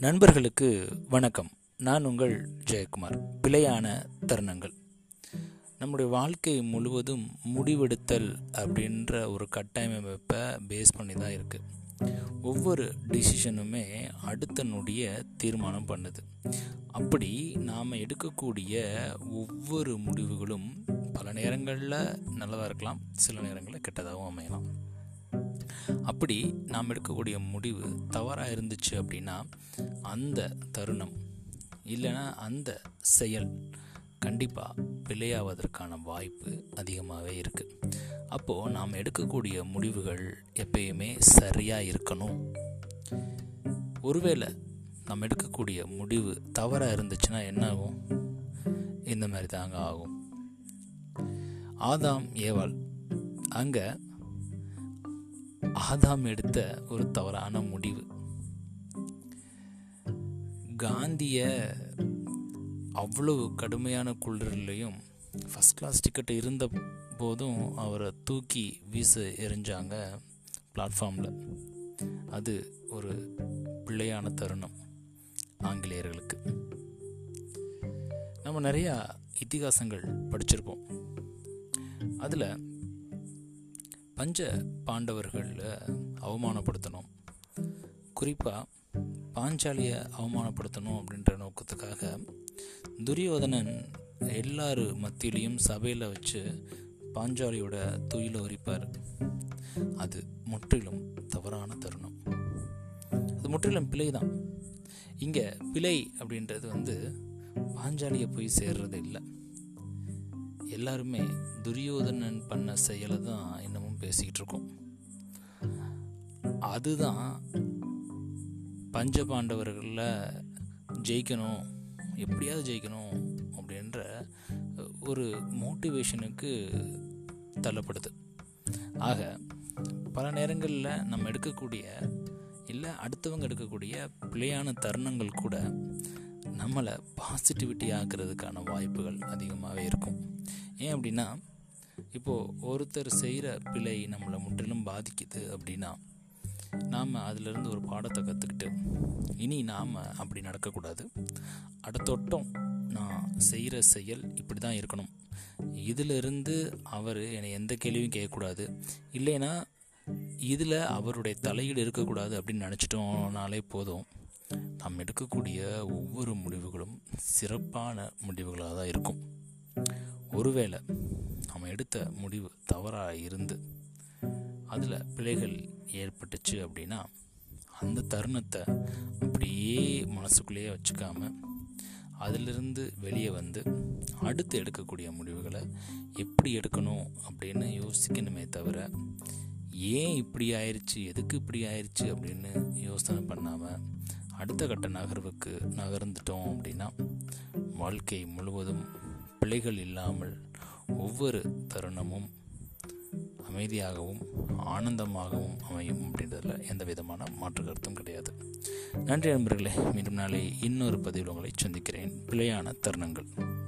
நண்பர்களுக்கு வணக்கம். நான் உங்கள் ஜெயக்குமார். பிழையான தருணங்கள். நம்முடைய வாழ்க்கை முழுவதும் முடிவெடுத்தல் அப்படின்ற ஒரு கட்டாயமைப்பை பேஸ் பண்ணி தான் இருக்குது ஒவ்வொரு டிசிஷனுமே அடுத்த நொடிய தீர்மானம் பண்ணுது. அப்படி நாம் எடுக்கக்கூடிய ஒவ்வொரு முடிவுகளும் பல நேரங்களில் நல்லதாக இருக்கலாம் சில நேரங்களில் கெட்டதாகவும் அமையலாம். அப்படி நாம் எடுக்கக்கூடிய முடிவு தவறாக இருந்துச்சு அப்படின்னா அந்த தருணம் இல்லைன்னா அந்த செயல் கண்டிப்பாக பிழையாவதற்கான வாய்ப்பு அதிகமாகவே இருக்குது அப்போது நாம் எடுக்கக்கூடிய முடிவுகள் எப்பயுமே சரியாக இருக்கணும். ஒருவேளை நம்ம எடுக்கக்கூடிய முடிவு தவறாக இருந்துச்சுன்னா என்ன ஆகும் இந்த மாதிரி தாங்க ஆகும். ஆதாம் ஏவாள் அங்கே ஆதாம் எடுத்த ஒரு தவறான முடிவு. காந்திய அவ்வளவு கடுமையான குளிரிலையும் ஃபஸ்ட் கிளாஸ் டிக்கெட் இருந்த போதும் அவரை தூக்கி வீச எரிஞ்சாங்க பிளாட்ஃபார்மில் அது ஒரு பிள்ளையான தருணம் ஆங்கிலேயர்களுக்கு. நம்ம நிறையா இத்திகாசங்கள் படிச்சிருப்போம். அதில் பஞ்ச பாண்டவர்களில் அவமானப்படுத்தணும். குறிப்பாக பாஞ்சாலியை அவமானப்படுத்தணும் அப்படின்ற நோக்கத்துக்காக துரியோதனன் எல்லாரு மத்தியிலையும் சபையில் வச்சு பாஞ்சாலியோட துயில உரிப்பார். அது முற்றிலும் தவறான தருணம். அது முற்றிலும் பிழை தான் இங்கே பிழை அப்படின்றது வந்து பாஞ்சாலியை போய் சேர்றது இல்லை. எல்லாருமே துரியோதனன் பண்ண செயலை தான் இன்னமும் பேசிக்கிட்டு இருக்கோம். அதுதான் பஞ்ச பாண்டவர்களில் ஜெயிக்கணும் எப்படியாவது ஜெயிக்கணும் அப்படின்ற ஒரு மோட்டிவேஷனுக்கு தள்ளப்படுது. ஆக பல நேரங்களில் நம்ம எடுக்கக்கூடிய இல்லை அடுத்தவங்க எடுக்கக்கூடிய பிழையான தருணங்கள் கூட நம்மளை பாசிட்டிவிட்டி ஆக்கிறதுக்கான வாய்ப்புகள் அதிகமாகவே இருக்கும். ஏன் அப்படின்னா இப்போது ஒருத்தர் செய்கிற பிழை நம்மளை முற்றிலும் பாதிக்குது அப்படின்னா நாம் அதிலிருந்து ஒரு பாடத்தை கற்றுக்கிட்டு இனி நாம் அப்படி நடக்கக்கூடாது. அடுத்தொட்டம் நான் செய்கிற செயல் இப்படி தான் இருக்கணும். இதிலிருந்து அவர் என்னை எந்த கேள்வியும் கேட்கக்கூடாது. இல்லைன்னா இதில் அவருடைய தலையீடு இருக்கக்கூடாது அப்படின்னு நினச்சிட்டோம்னாலே போதும். நாம் எடுக்கக்கூடிய ஒவ்வொரு முடிவுகளும் சிறப்பான முடிவுகளாக தான் இருக்கும். ஒருவேளை நம்ம எடுத்த முடிவு தவறாக இருந்து அதில் பிழைகள் ஏற்பட்டுச்சு அப்படின்னா அந்த தருணத்தை அப்படியே மனசுக்குள்ளேயே வச்சுக்காம அதிலிருந்து வெளியே வந்து அடுத்து எடுக்கக்கூடிய முடிவுகளை எப்படி எடுக்கணும் அப்படின்னு யோசிக்கணுமே தவிர ஏன் இப்படி ஆயிடுச்சு எதுக்கு இப்படி ஆயிடுச்சு அப்படின்னு யோசனை பண்ணாமல் அடுத்த கட்ட நகர்வுக்கு நகர்ந்துட்டோம் அப்படின்னா வாழ்க்கை முழுவதும் கவலைகள் இல்லாமல் ஒவ்வொரு தருணமும் அமைதியாகவும் ஆனந்தமாகவும் அமையும் அப்படின்றதில் எந்த விதமான மாற்று கருத்தும் கிடையாது. நன்றி நண்பர்களே மீண்டும் நாளை இன்னொரு பதிவில் உங்களை சந்திக்கிறேன். பிழையான தருணங்கள்.